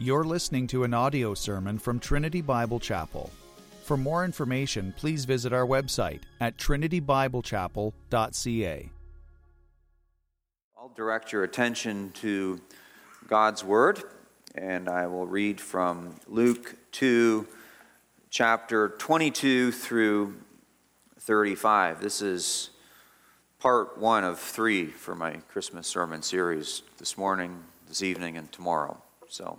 You're listening to an audio sermon from Trinity Bible Chapel. For more information, please visit our website at trinitybiblechapel.ca. I'll direct your attention to God's Word, and I will read from Luke 2, chapter 22 through 35. This is part one of three for my Christmas sermon series this morning, this evening, and tomorrow. So,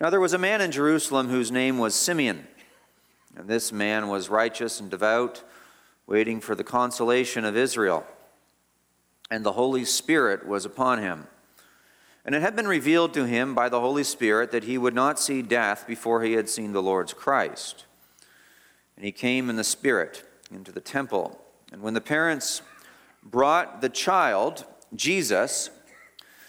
Now there was a man in Jerusalem whose name was Simeon, and this man was righteous and devout, waiting for the consolation of Israel. And the Holy Spirit was upon him. And it had been revealed to him by the Holy Spirit that he would not see death before he had seen the Lord's Christ. And he came in the Spirit into the temple. And when the parents brought the child, Jesus,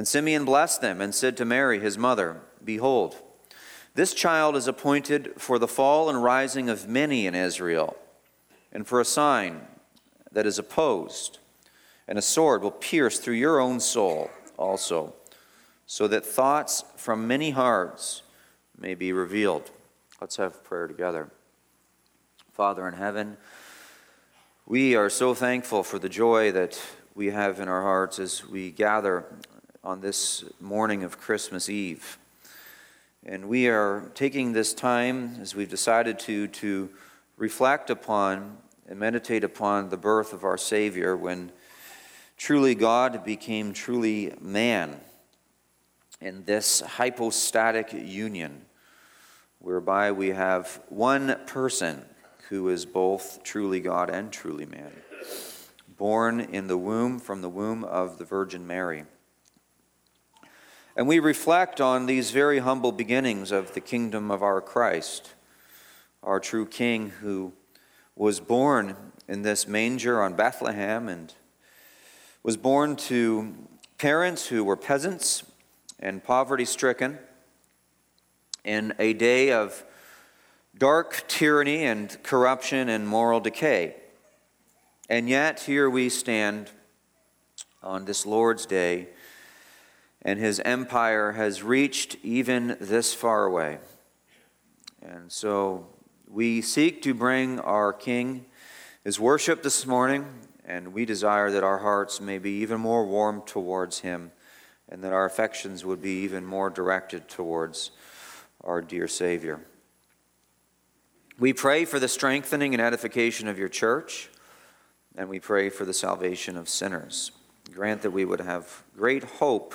And Simeon blessed them and said to Mary, his mother, Behold, this child is appointed for the fall and rising of many in Israel, and for a sign that is opposed, and a sword will pierce through your own soul also, so that thoughts from many hearts may be revealed. Let's have prayer together. Father in heaven, we are so thankful for the joy that we have in our hearts as we gather on this morning of Christmas Eve. And we are taking this time, as we've decided to, to reflect upon and meditate upon the birth of our Savior when truly God became truly man in this hypostatic union, whereby we have one person who is both truly God and truly man, born in the womb from the womb of the Virgin Mary. And we reflect on these very humble beginnings of the kingdom of our Christ, our true King who was born in this manger on Bethlehem and was born to parents who were peasants and poverty stricken in a day of dark tyranny and corruption and moral decay. And yet, here we stand on this Lord's Day, and his empire has reached even this far away. And so we seek to bring our King his worship this morning, and we desire that our hearts may be even more warm towards him, and that our affections would be even more directed towards our dear Savior. We pray for the strengthening and edification of your church, and we pray for the salvation of sinners. Grant that we would have great hope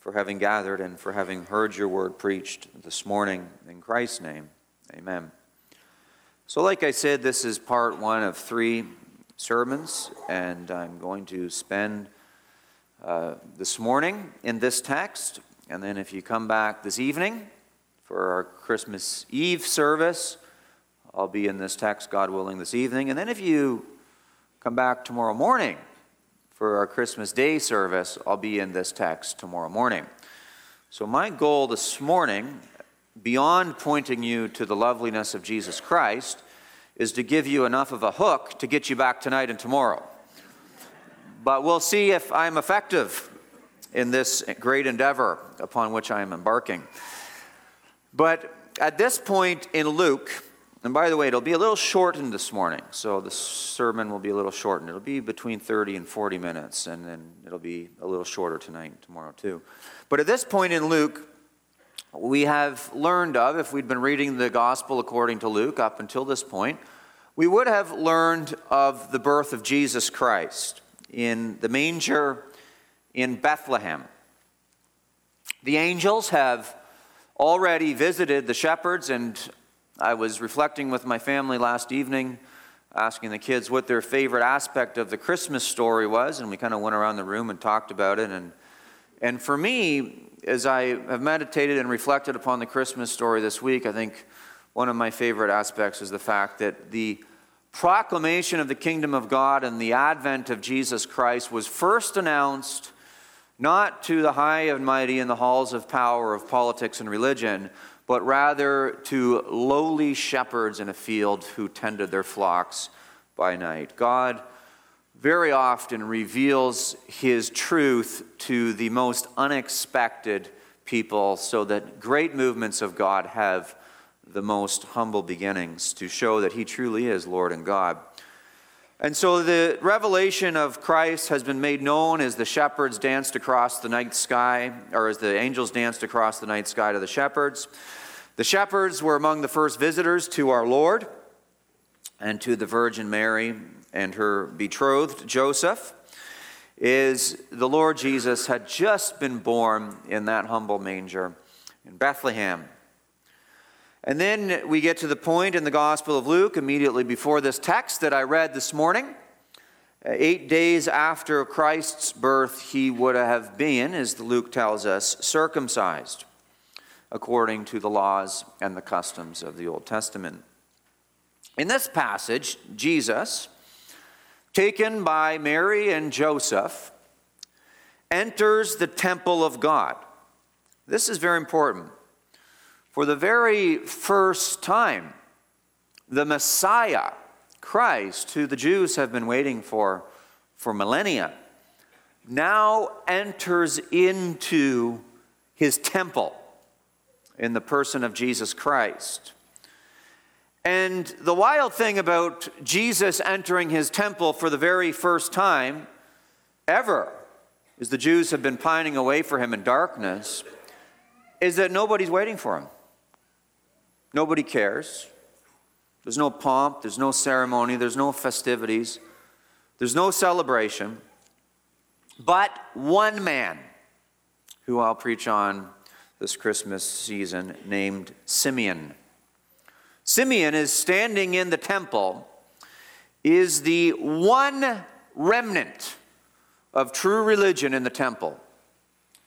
for having gathered and for having heard your word preached this morning. In Christ's name, amen. So, like I said, this is part one of three sermons, and I'm going to spend uh, this morning in this text. And then, if you come back this evening for our Christmas Eve service, I'll be in this text, God willing, this evening. And then if you come back tomorrow morning for our Christmas Day service, I'll be in this text tomorrow morning. So, my goal this morning, beyond pointing you to the loveliness of Jesus Christ, is to give you enough of a hook to get you back tonight and tomorrow. But we'll see if I'm effective in this great endeavor upon which I am embarking. But at this point in Luke, and by the way, it'll be a little shortened this morning, so the sermon will be a little shortened. It'll be between 30 and 40 minutes, and then it'll be a little shorter tonight tomorrow too. But at this point in Luke, we have learned of, if we'd been reading the gospel according to Luke up until this point, we would have learned of the birth of Jesus Christ in the manger in Bethlehem. The angels have already visited the shepherds, and I was reflecting with my family last evening, asking the kids what their favorite aspect of the Christmas story was, and we kind of went around the room and talked about it. And, and for me, as I have meditated and reflected upon the Christmas story this week, I think one of my favorite aspects is the fact that the proclamation of the kingdom of God and the advent of Jesus Christ was first announced not to the high and mighty in the halls of power of politics and religion, but rather to lowly shepherds in a field who tended their flocks by night. God very often reveals his truth to the most unexpected people so that great movements of God have the most humble beginnings to show that he truly is Lord and God. And so the revelation of Christ has been made known as the shepherds danced across the night sky, or as the angels danced across the night sky to the shepherds. The shepherds were among the first visitors to our Lord and to the Virgin Mary and her betrothed Joseph is the Lord Jesus had just been born in that humble manger in Bethlehem. And then we get to the point in the Gospel of Luke, immediately before this text that I read this morning. Eight days after Christ's birth, he would have been, as Luke tells us, circumcised according to the laws and the customs of the Old Testament. In this passage, Jesus taken by Mary and Joseph, enters the temple of God. This is very important. For the very first time, the Messiah, Christ, who the Jews have been waiting for for millennia, now enters into his temple in the person of Jesus Christ. And the wild thing about Jesus entering his temple for the very first time ever, as the Jews have been pining away for him in darkness, is that nobody's waiting for him. Nobody cares. There's no pomp, there's no ceremony, there's no festivities, there's no celebration. But one man who I'll preach on this Christmas season named Simeon. Simeon is standing in the temple, is the one remnant of true religion in the temple,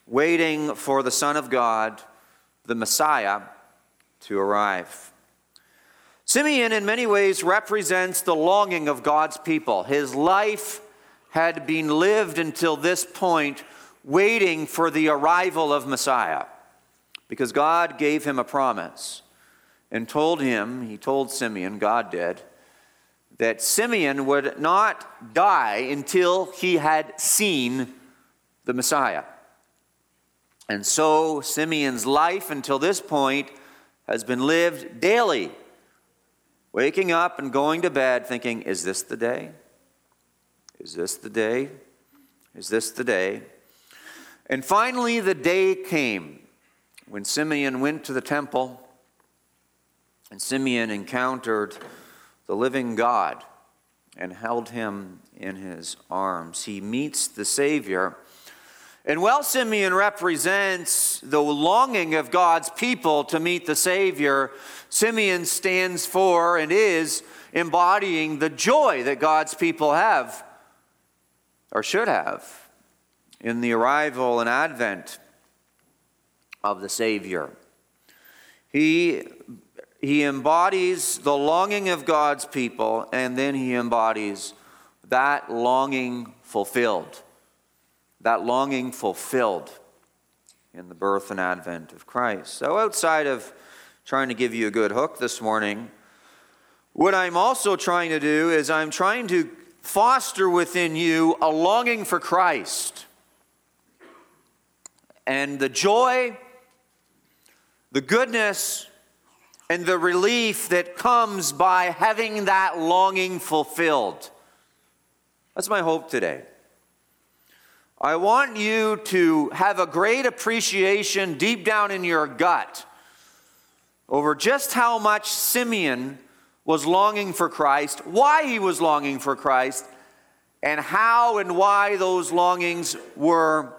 waiting for the Son of God, the Messiah, to arrive. Simeon, in many ways, represents the longing of God's people. His life had been lived until this point, waiting for the arrival of Messiah, because God gave him a promise and told him, he told Simeon, God did, that Simeon would not die until he had seen the Messiah. And so Simeon's life until this point has been lived daily, waking up and going to bed thinking, Is this the day? Is this the day? Is this the day? And finally, the day came when Simeon went to the temple and Simeon encountered the living God and held him in his arms. He meets the Savior. And while Simeon represents the longing of God's people to meet the Savior, Simeon stands for and is embodying the joy that God's people have or should have in the arrival and advent of the Savior. He he embodies the longing of God's people, and then he embodies that longing fulfilled. That longing fulfilled in the birth and advent of Christ. So, outside of trying to give you a good hook this morning, what I'm also trying to do is I'm trying to foster within you a longing for Christ. And the joy, the goodness, and the relief that comes by having that longing fulfilled. That's my hope today. I want you to have a great appreciation deep down in your gut over just how much Simeon was longing for Christ, why he was longing for Christ, and how and why those longings were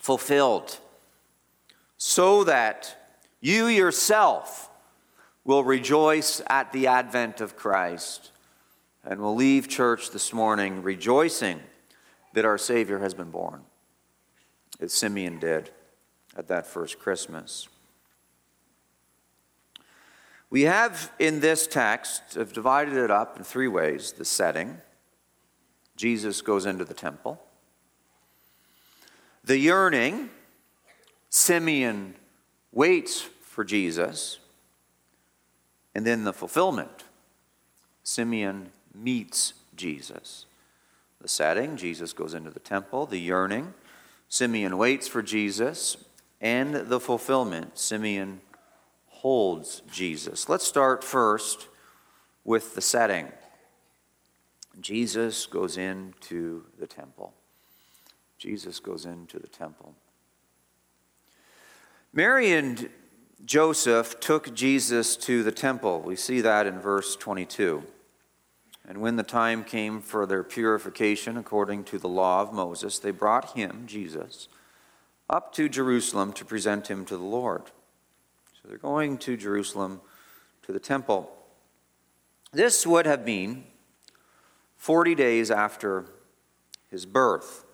fulfilled, so that you yourself will rejoice at the advent of Christ. And will leave church this morning rejoicing that our Savior has been born, as Simeon did at that first Christmas. We have in this text, have divided it up in three ways. The setting, Jesus goes into the temple, the yearning, Simeon waits for Jesus, and then the fulfillment, Simeon meets Jesus. The setting, Jesus goes into the temple, the yearning, Simeon waits for Jesus, and the fulfillment, Simeon holds Jesus. Let's start first with the setting. Jesus goes into the temple. Jesus goes into the temple. Mary and Joseph took Jesus to the temple. We see that in verse 22. And when the time came for their purification according to the law of Moses, they brought him, Jesus, up to Jerusalem to present him to the Lord. So they're going to Jerusalem to the temple. This would have been 40 days after his birth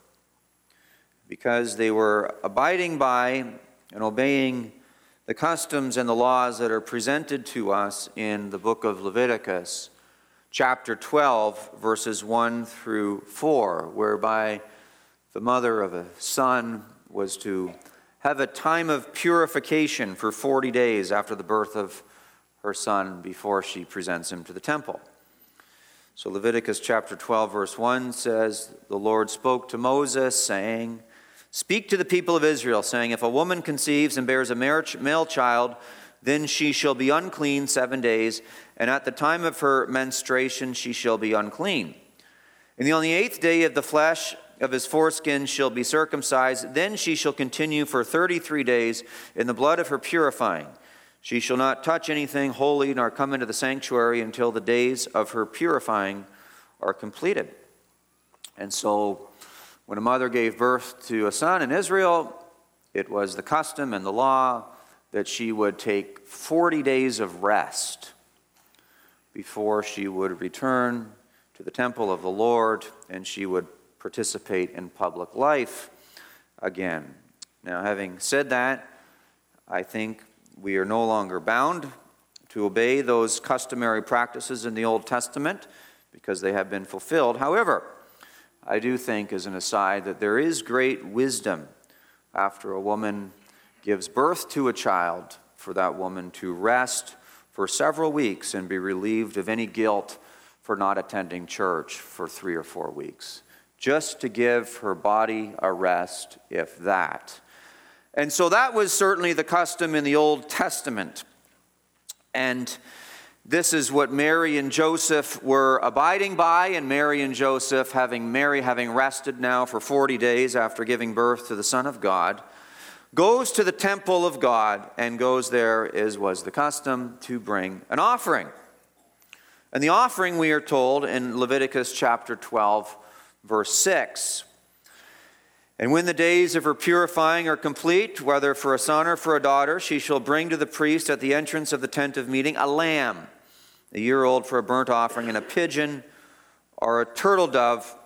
because they were abiding by and obeying the customs and the laws that are presented to us in the book of Leviticus, chapter 12, verses 1 through 4, whereby the mother of a son was to have a time of purification for 40 days after the birth of her son before she presents him to the temple. So Leviticus chapter 12, verse 1 says, The Lord spoke to Moses, saying, Speak to the people of Israel, saying, If a woman conceives and bears a male child, then she shall be unclean seven days, and at the time of her menstruation she shall be unclean. And on the eighth day of the flesh of his foreskin shall be circumcised. Then she shall continue for 33 days in the blood of her purifying. She shall not touch anything holy nor come into the sanctuary until the days of her purifying are completed. And so, when a mother gave birth to a son in Israel, it was the custom and the law that she would take 40 days of rest before she would return to the temple of the Lord and she would participate in public life again. Now, having said that, I think we are no longer bound to obey those customary practices in the Old Testament because they have been fulfilled. However, I do think, as an aside, that there is great wisdom after a woman gives birth to a child for that woman to rest for several weeks and be relieved of any guilt for not attending church for three or four weeks just to give her body a rest, if that. And so that was certainly the custom in the Old Testament. And this is what Mary and Joseph were abiding by, and Mary and Joseph, having Mary having rested now for 40 days after giving birth to the Son of God, goes to the temple of God and goes there, as was the custom, to bring an offering. And the offering, we are told in Leviticus chapter 12, verse 6. And when the days of her purifying are complete, whether for a son or for a daughter, she shall bring to the priest at the entrance of the tent of meeting a lamb, a year old for a burnt offering, and a pigeon or a turtle dove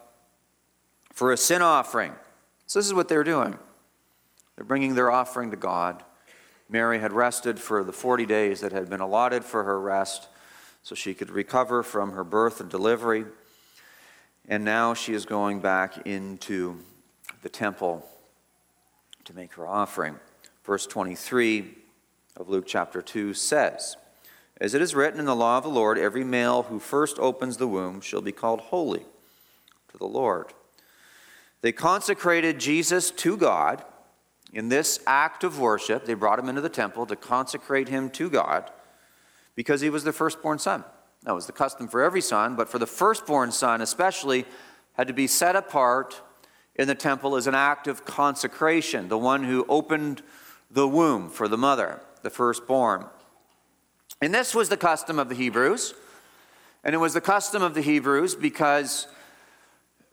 for a sin offering. So, this is what they're doing. They're bringing their offering to God. Mary had rested for the 40 days that had been allotted for her rest so she could recover from her birth and delivery. And now she is going back into the temple to make her offering. Verse 23 of Luke chapter 2 says, As it is written in the law of the Lord, every male who first opens the womb shall be called holy to the Lord. They consecrated Jesus to God in this act of worship. They brought him into the temple to consecrate him to God because he was the firstborn son. That was the custom for every son, but for the firstborn son especially, had to be set apart in the temple is an act of consecration, the one who opened the womb for the mother, the firstborn. And this was the custom of the Hebrews. And it was the custom of the Hebrews because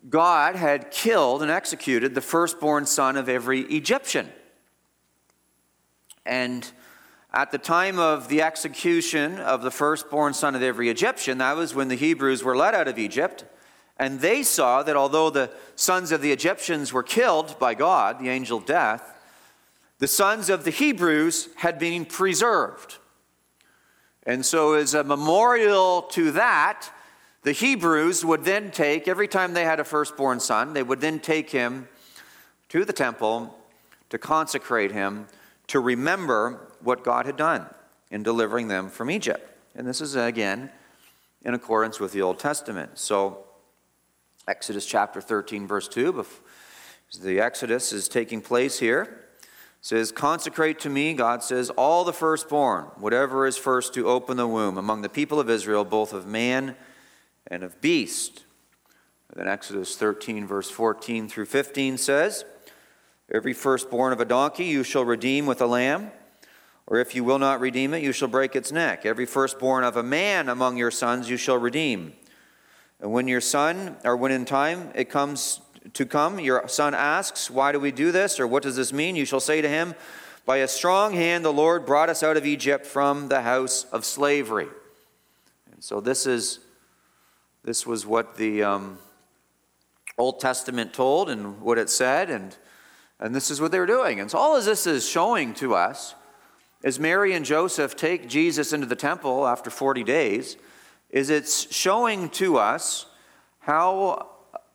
God had killed and executed the firstborn son of every Egyptian. And at the time of the execution of the firstborn son of every Egyptian, that was when the Hebrews were led out of Egypt. And they saw that although the sons of the Egyptians were killed by God, the angel of death, the sons of the Hebrews had been preserved. And so, as a memorial to that, the Hebrews would then take, every time they had a firstborn son, they would then take him to the temple to consecrate him, to remember what God had done in delivering them from Egypt. And this is, again, in accordance with the Old Testament. So, Exodus chapter 13, verse 2, the Exodus is taking place here says, Consecrate to me, God says, all the firstborn, whatever is first to open the womb, among the people of Israel, both of man and of beast. Then Exodus 13, verse 14 through 15 says, Every firstborn of a donkey you shall redeem with a lamb, or if you will not redeem it, you shall break its neck. Every firstborn of a man among your sons you shall redeem. And when your son, or when in time it comes to come, your son asks, Why do we do this? or What does this mean? You shall say to him, By a strong hand the Lord brought us out of Egypt from the house of slavery. And so this is this was what the um, Old Testament told and what it said, and, and this is what they were doing. And so all of this is showing to us as Mary and Joseph take Jesus into the temple after 40 days, is it's showing to us how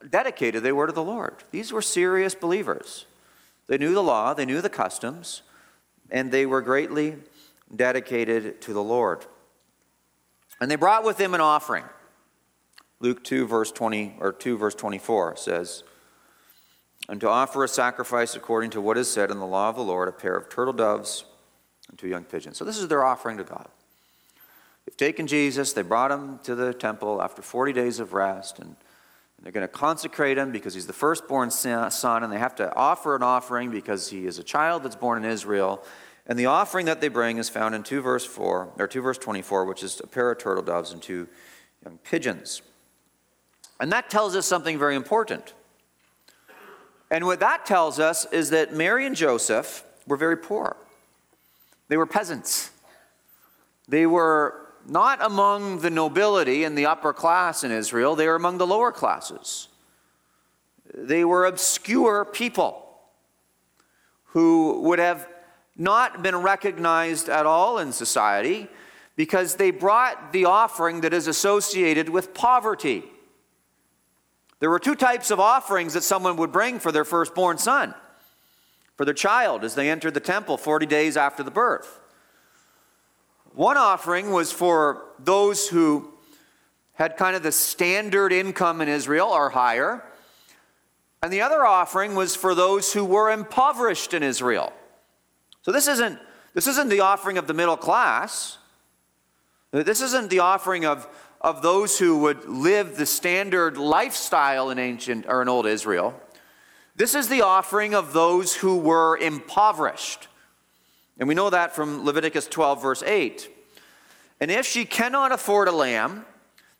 dedicated they were to the Lord. These were serious believers. They knew the law, they knew the customs, and they were greatly dedicated to the Lord. And they brought with them an offering. Luke 2 verse 20 or 2 verse 24 says, "And to offer a sacrifice according to what is said in the law of the Lord, a pair of turtle doves and two young pigeons." So this is their offering to God. They've taken Jesus, they brought him to the temple after 40 days of rest and they're going to consecrate him because he's the firstborn son, and they have to offer an offering because he is a child that's born in Israel. And the offering that they bring is found in 2 verse 4, or 2 verse 24, which is a pair of turtle doves and two young pigeons. And that tells us something very important. And what that tells us is that Mary and Joseph were very poor. They were peasants. They were not among the nobility and the upper class in Israel, they were among the lower classes. They were obscure people who would have not been recognized at all in society because they brought the offering that is associated with poverty. There were two types of offerings that someone would bring for their firstborn son, for their child, as they entered the temple 40 days after the birth. One offering was for those who had kind of the standard income in Israel or higher. And the other offering was for those who were impoverished in Israel. So this isn't, this isn't the offering of the middle class. This isn't the offering of, of those who would live the standard lifestyle in ancient or in old Israel. This is the offering of those who were impoverished. And we know that from Leviticus 12, verse 8. And if she cannot afford a lamb,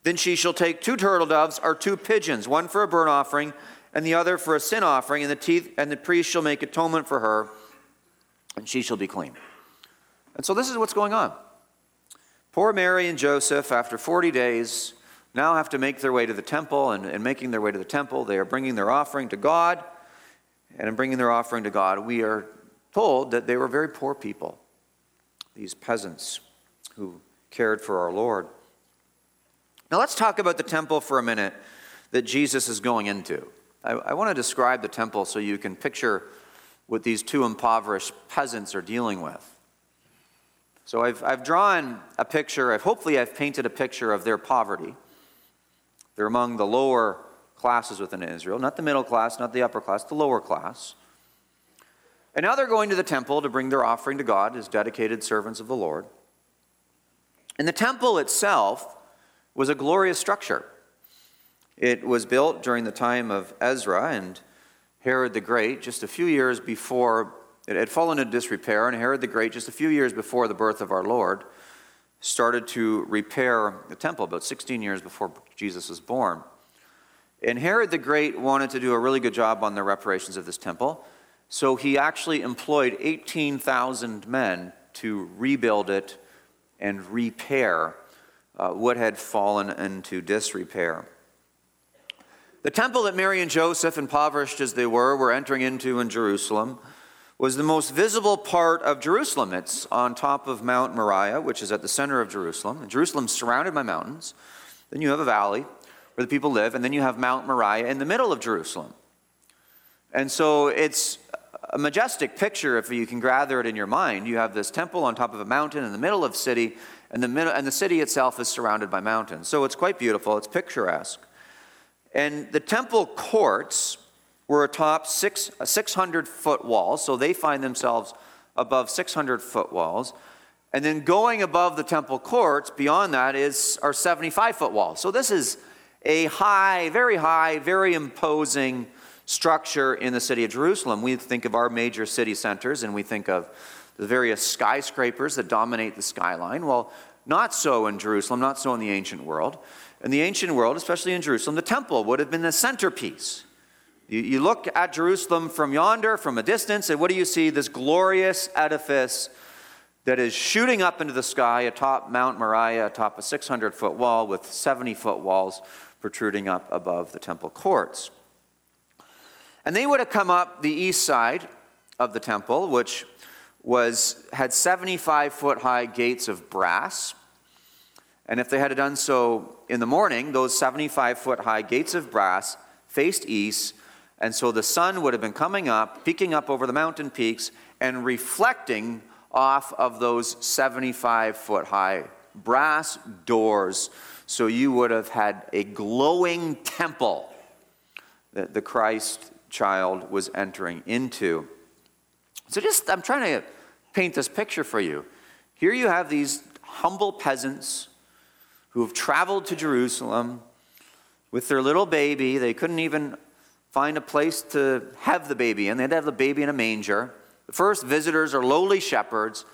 then she shall take two turtle doves or two pigeons, one for a burnt offering and the other for a sin offering, and the, teeth, and the priest shall make atonement for her, and she shall be clean. And so this is what's going on. Poor Mary and Joseph, after 40 days, now have to make their way to the temple, and, and making their way to the temple, they are bringing their offering to God. And in bringing their offering to God, we are told that they were very poor people, these peasants who cared for our Lord. Now let's talk about the temple for a minute that Jesus is going into. I, I want to describe the temple so you can picture what these two impoverished peasants are dealing with. So I've, I've drawn a picture, I've, hopefully, I've painted a picture of their poverty. They're among the lower classes within Israel, not the middle class, not the upper class, the lower class. And now they're going to the temple to bring their offering to God as dedicated servants of the Lord. And the temple itself was a glorious structure. It was built during the time of Ezra, and Herod the Great, just a few years before, it had fallen into disrepair, and Herod the Great, just a few years before the birth of our Lord, started to repair the temple, about 16 years before Jesus was born. And Herod the Great wanted to do a really good job on the reparations of this temple, so he actually employed 18,000 men to rebuild it and repair uh, what had fallen into disrepair. The temple that Mary and Joseph, impoverished as they were, were entering into in Jerusalem was the most visible part of Jerusalem. It's on top of Mount Moriah, which is at the center of Jerusalem. And Jerusalem's surrounded by mountains. Then you have a valley where the people live, and then you have Mount Moriah in the middle of Jerusalem. And so it's a majestic picture if you can gather it in your mind. You have this temple on top of a mountain in the middle of city, and the, and the city itself is surrounded by mountains. So it's quite beautiful, it's picturesque. And the temple courts were atop six, a 600 foot wall, so they find themselves above 600 foot walls. And then going above the temple courts, beyond that, is our 75 foot wall. So this is a high, very high, very imposing structure in the city of Jerusalem. We think of our major city centers and we think of the various skyscrapers that dominate the skyline. Well, not so in Jerusalem, not so in the ancient world. In the ancient world, especially in Jerusalem, the temple would have been the centerpiece. You, you look at Jerusalem from yonder, from a distance, and what do you see? This glorious edifice that is shooting up into the sky atop Mount Moriah, atop a 600 foot wall with 70 foot walls protruding up above the temple courts. And they would have come up the east side of the temple, which was, had 75 foot high gates of brass. And if they had done so in the morning, those 75 foot high gates of brass faced east. And so the sun would have been coming up, peeking up over the mountain peaks, and reflecting off of those 75 foot high brass doors. So you would have had a glowing temple that the Christ child was entering into. So just, I'm trying to paint this picture for you. Here you have these humble peasants who have traveled to Jerusalem with their little baby. They couldn't even find a place to have the baby in, they had to have the baby in a manger. The first visitors are lowly shepherds,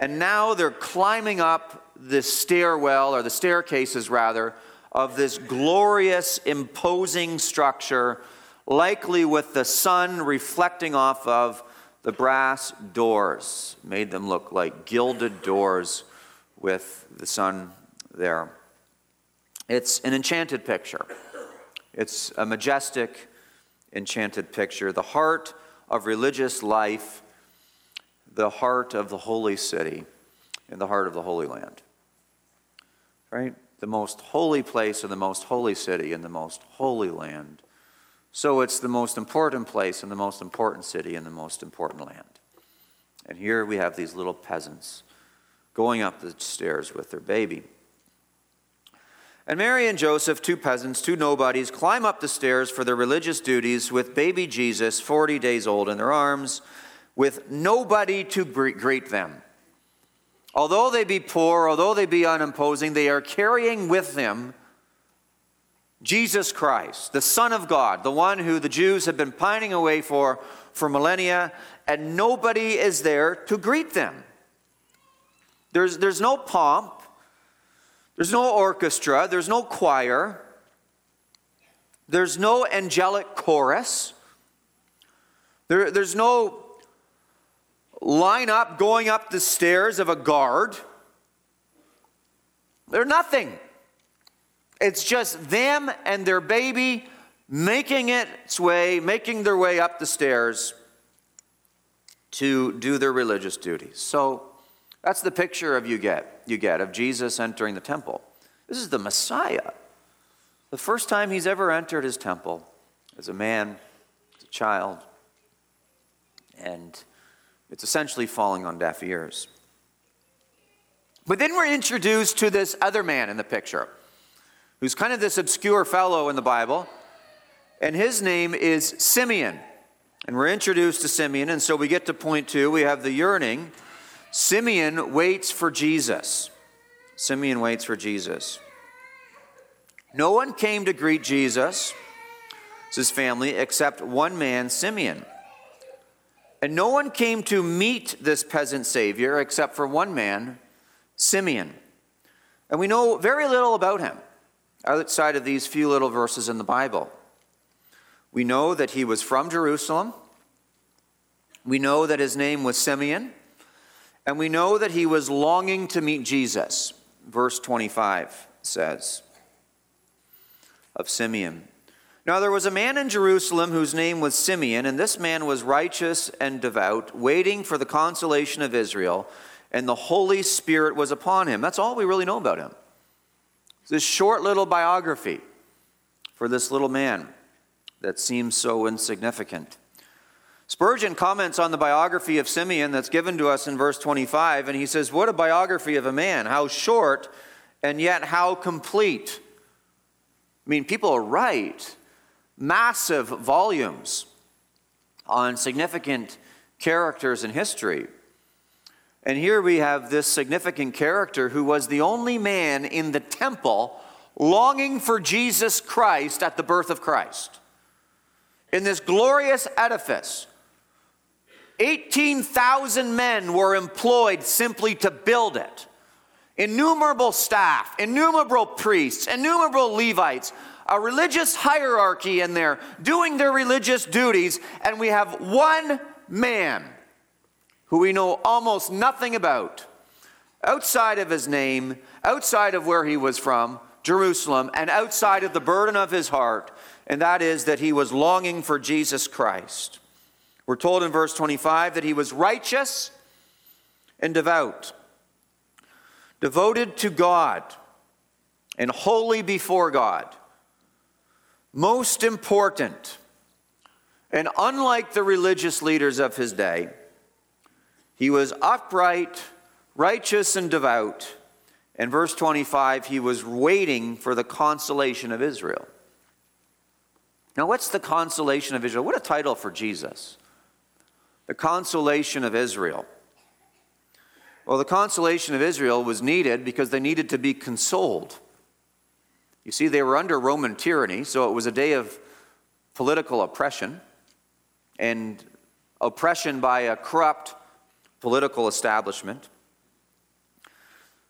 and now they're climbing up the stairwell, or the staircases rather, of this glorious, imposing structure, likely with the sun reflecting off of the brass doors, made them look like gilded doors with the sun there. It's an enchanted picture. It's a majestic, enchanted picture. The heart of religious life, the heart of the holy city, and the heart of the Holy Land. Right? The most holy place in the most holy city in the most holy land. So it's the most important place and the most important city and the most important land. And here we have these little peasants going up the stairs with their baby. And Mary and Joseph, two peasants, two nobodies, climb up the stairs for their religious duties with baby Jesus, 40 days old, in their arms, with nobody to greet them. Although they be poor, although they be unimposing, they are carrying with them Jesus Christ, the Son of God, the one who the Jews have been pining away for for millennia, and nobody is there to greet them. There's, there's no pomp, there's no orchestra, there's no choir, there's no angelic chorus, there, there's no line up going up the stairs of a guard. They're nothing. It's just them and their baby making its way, making their way up the stairs to do their religious duties. So that's the picture of you get, you get of Jesus entering the temple. This is the Messiah. The first time he's ever entered his temple as a man, as a child, and it's essentially falling on deaf ears. But then we're introduced to this other man in the picture, who's kind of this obscure fellow in the Bible, and his name is Simeon. And we're introduced to Simeon, and so we get to point two. We have the yearning Simeon waits for Jesus. Simeon waits for Jesus. No one came to greet Jesus. his family, except one man, Simeon. And no one came to meet this peasant Savior except for one man, Simeon. And we know very little about him outside of these few little verses in the Bible. We know that he was from Jerusalem. We know that his name was Simeon. And we know that he was longing to meet Jesus. Verse 25 says of Simeon. Now there was a man in Jerusalem whose name was Simeon, and this man was righteous and devout, waiting for the consolation of Israel, and the Holy Spirit was upon him. That's all we really know about him. This short little biography for this little man that seems so insignificant. Spurgeon comments on the biography of Simeon that's given to us in verse 25, and he says, What a biography of a man! How short and yet how complete. I mean, people write massive volumes on significant characters in history. And here we have this significant character who was the only man in the temple longing for Jesus Christ at the birth of Christ. In this glorious edifice, 18,000 men were employed simply to build it. Innumerable staff, innumerable priests, innumerable Levites, a religious hierarchy in there doing their religious duties, and we have one man who we know almost nothing about outside of his name, outside of where he was from, Jerusalem, and outside of the burden of his heart, and that is that he was longing for Jesus Christ. We're told in verse 25 that he was righteous and devout, devoted to God and holy before God. Most important, and unlike the religious leaders of his day, he was upright, righteous, and devout. And verse 25, he was waiting for the consolation of Israel. Now, what's the consolation of Israel? What a title for Jesus the consolation of Israel. Well, the consolation of Israel was needed because they needed to be consoled. You see, they were under Roman tyranny, so it was a day of political oppression and oppression by a corrupt political establishment.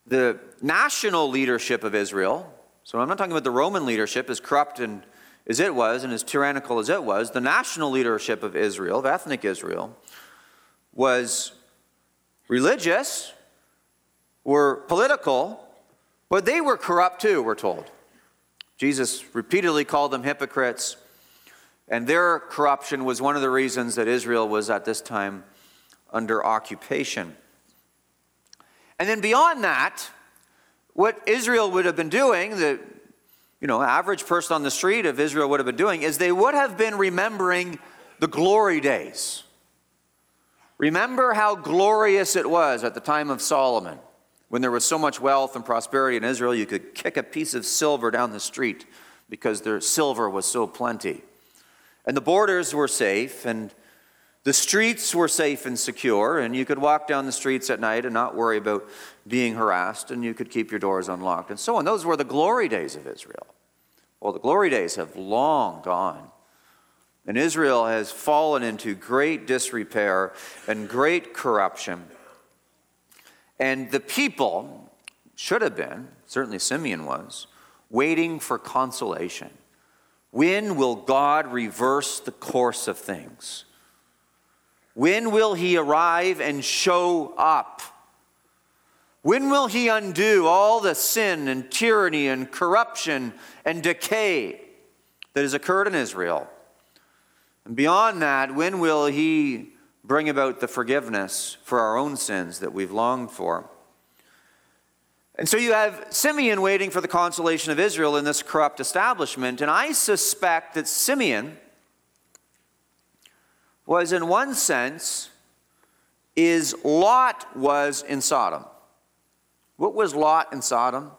The national leadership of Israel, so I'm not talking about the Roman leadership, as corrupt and as it was and as tyrannical as it was, the national leadership of Israel, of ethnic Israel, was religious, were political, but they were corrupt too, we're told. Jesus repeatedly called them hypocrites, and their corruption was one of the reasons that Israel was at this time under occupation. And then beyond that, what Israel would have been doing, the you know, average person on the street of Israel would have been doing, is they would have been remembering the glory days. Remember how glorious it was at the time of Solomon when there was so much wealth and prosperity in Israel, you could kick a piece of silver down the street because their silver was so plenty. And the borders were safe, and the streets were safe and secure, and you could walk down the streets at night and not worry about being harassed, and you could keep your doors unlocked, and so on. Those were the glory days of Israel. Well, the glory days have long gone. And Israel has fallen into great disrepair and great corruption. And the people should have been, certainly Simeon was, waiting for consolation. When will God reverse the course of things? When will He arrive and show up? When will He undo all the sin and tyranny and corruption and decay that has occurred in Israel? And beyond that, when will He bring about the forgiveness for our own sins that we've longed for? And so you have Simeon waiting for the consolation of Israel in this corrupt establishment. And I suspect that Simeon was, in one sense, is Lot was in Sodom. What was Lot in Sodom?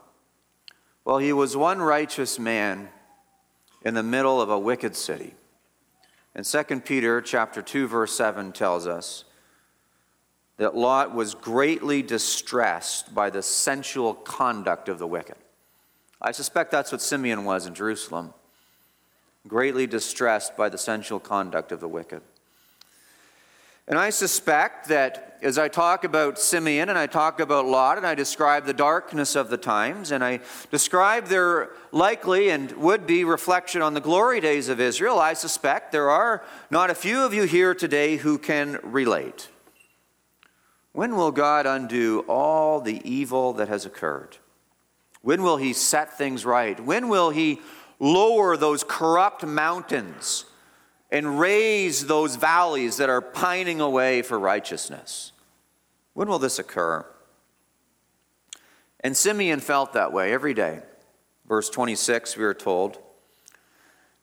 Well, he was one righteous man in the middle of a wicked city. And 2 Peter chapter 2 verse 7 tells us that Lot was greatly distressed by the sensual conduct of the wicked. I suspect that's what Simeon was in Jerusalem. greatly distressed by the sensual conduct of the wicked. And I suspect that as I talk about Simeon and I talk about Lot and I describe the darkness of the times and I describe their likely and would be reflection on the glory days of Israel, I suspect there are not a few of you here today who can relate. When will God undo all the evil that has occurred? When will He set things right? When will He lower those corrupt mountains and raise those valleys that are pining away for righteousness? When will this occur? And Simeon felt that way every day. Verse 26, we are told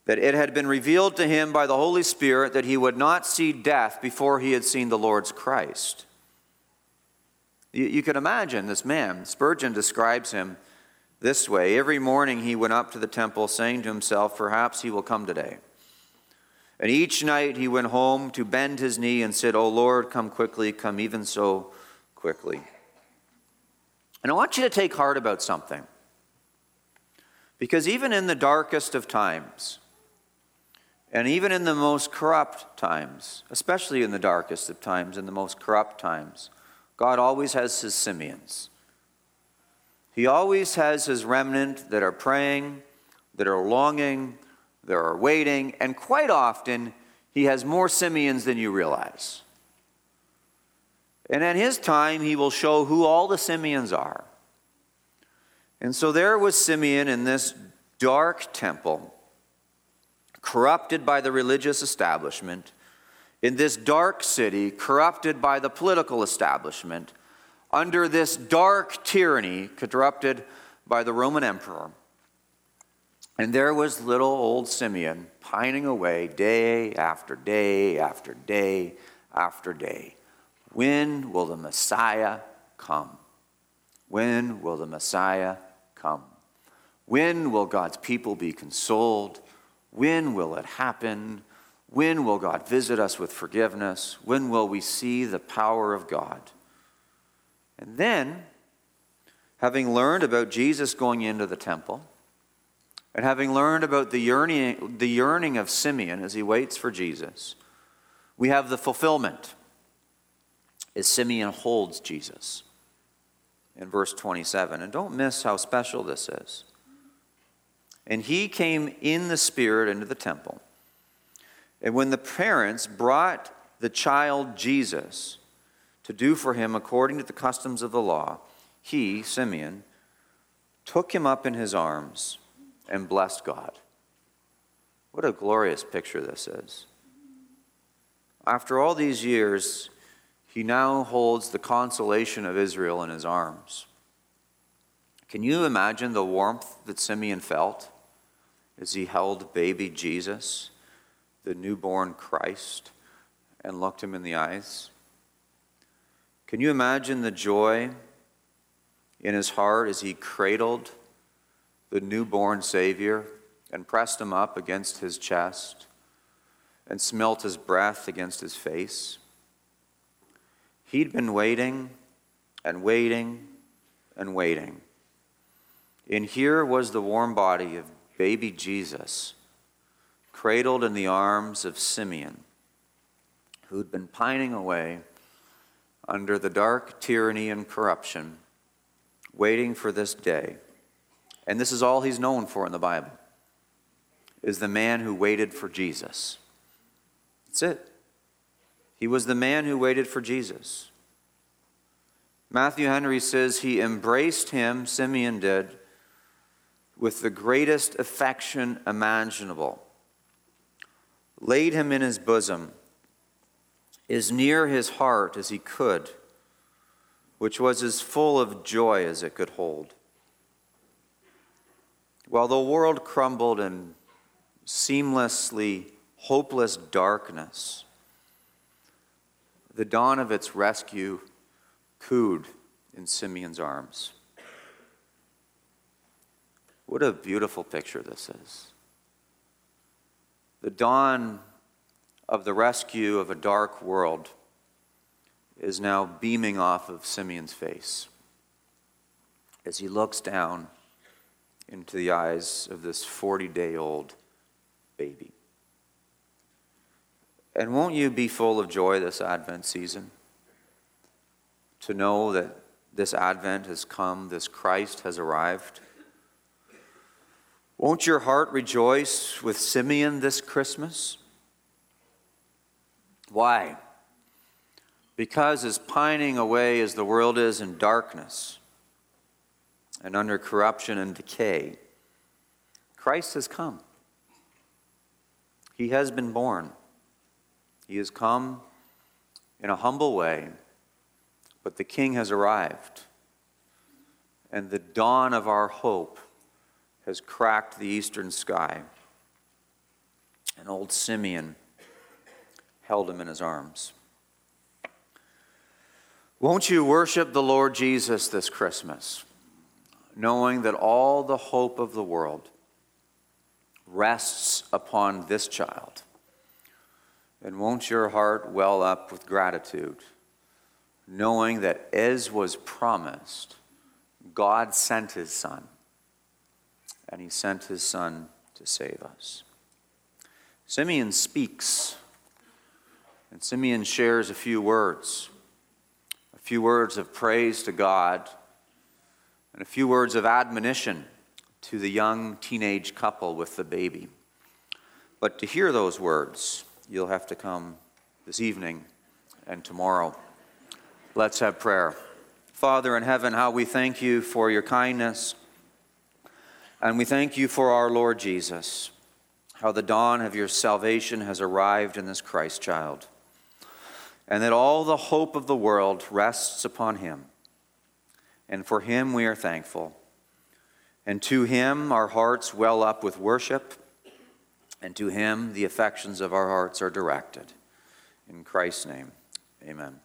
that it had been revealed to him by the Holy Spirit that he would not see death before he had seen the Lord's Christ. You, you can imagine this man. Spurgeon describes him this way Every morning he went up to the temple, saying to himself, Perhaps he will come today. And each night he went home to bend his knee and said, O Lord, come quickly, come even so quickly. And I want you to take heart about something. Because even in the darkest of times, and even in the most corrupt times, especially in the darkest of times, in the most corrupt times, God always has his Simeons. He always has his remnant that are praying, that are longing, that are waiting, and quite often he has more Simeons than you realize. And at his time, he will show who all the Simeons are. And so there was Simeon in this dark temple, corrupted by the religious establishment in this dark city, corrupted by the political establishment, under this dark tyranny, corrupted by the Roman emperor. And there was little old Simeon pining away day after day after day after day. When will the Messiah come? When will the Messiah come? When will God's people be consoled? When will it happen? When will God visit us with forgiveness? When will we see the power of God? And then, having learned about Jesus going into the temple, and having learned about the yearning, the yearning of Simeon as he waits for Jesus, we have the fulfillment as Simeon holds Jesus in verse 27. And don't miss how special this is. And he came in the Spirit into the temple. And when the parents brought the child Jesus to do for him according to the customs of the law, he, Simeon, took him up in his arms and blessed God. What a glorious picture this is. After all these years, he now holds the consolation of Israel in his arms. Can you imagine the warmth that Simeon felt as he held baby Jesus? the newborn Christ and looked him in the eyes? Can you imagine the joy in his heart as he cradled the newborn Savior and pressed him up against his chest and smelt his breath against his face? He'd been waiting and waiting and waiting. And here was the warm body of baby Jesus cradled in the arms of Simeon, who'd been pining away under the dark tyranny and corruption, waiting for this day. And this is all he's known for in the Bible is the man who waited for Jesus. That's it. He was the man who waited for Jesus. Matthew Henry says he embraced him, Simeon did, with the greatest affection imaginable laid him in his bosom, as near his heart as he could, which was as full of joy as it could hold. While the world crumbled in seamlessly hopeless darkness, the dawn of its rescue cooed in Simeon's arms. What a beautiful picture this is the dawn of the rescue of a dark world is now beaming off of Simeon's face as he looks down into the eyes of this 40 day old baby. And won't you be full of joy this Advent season? To know that this Advent has come, this Christ has arrived. Won't your heart rejoice with Simeon this Christmas? Why? Because as pining away as the world is in darkness and under corruption and decay, Christ has come. He has been born. He has come in a humble way, but the King has arrived. And the dawn of our hope has cracked the eastern sky. And old Simeon held him in his arms. Won't you worship the Lord Jesus this Christmas, knowing that all the hope of the world rests upon this child? And won't your heart well up with gratitude, knowing that as was promised, God sent his Son, and he sent his Son to save us? Simeon speaks and Simeon shares a few words a few words of praise to God, and a few words of admonition to the young teenage couple with the baby. But to hear those words, you'll have to come this evening and tomorrow. Let's have prayer. Father in heaven, how we thank you for your kindness, and we thank you for our Lord Jesus, how the dawn of your salvation has arrived in this Christ child and that all the hope of the world rests upon him. And for him we are thankful. And to him our hearts well up with worship, and to him the affections of our hearts are directed. In Christ's name, amen.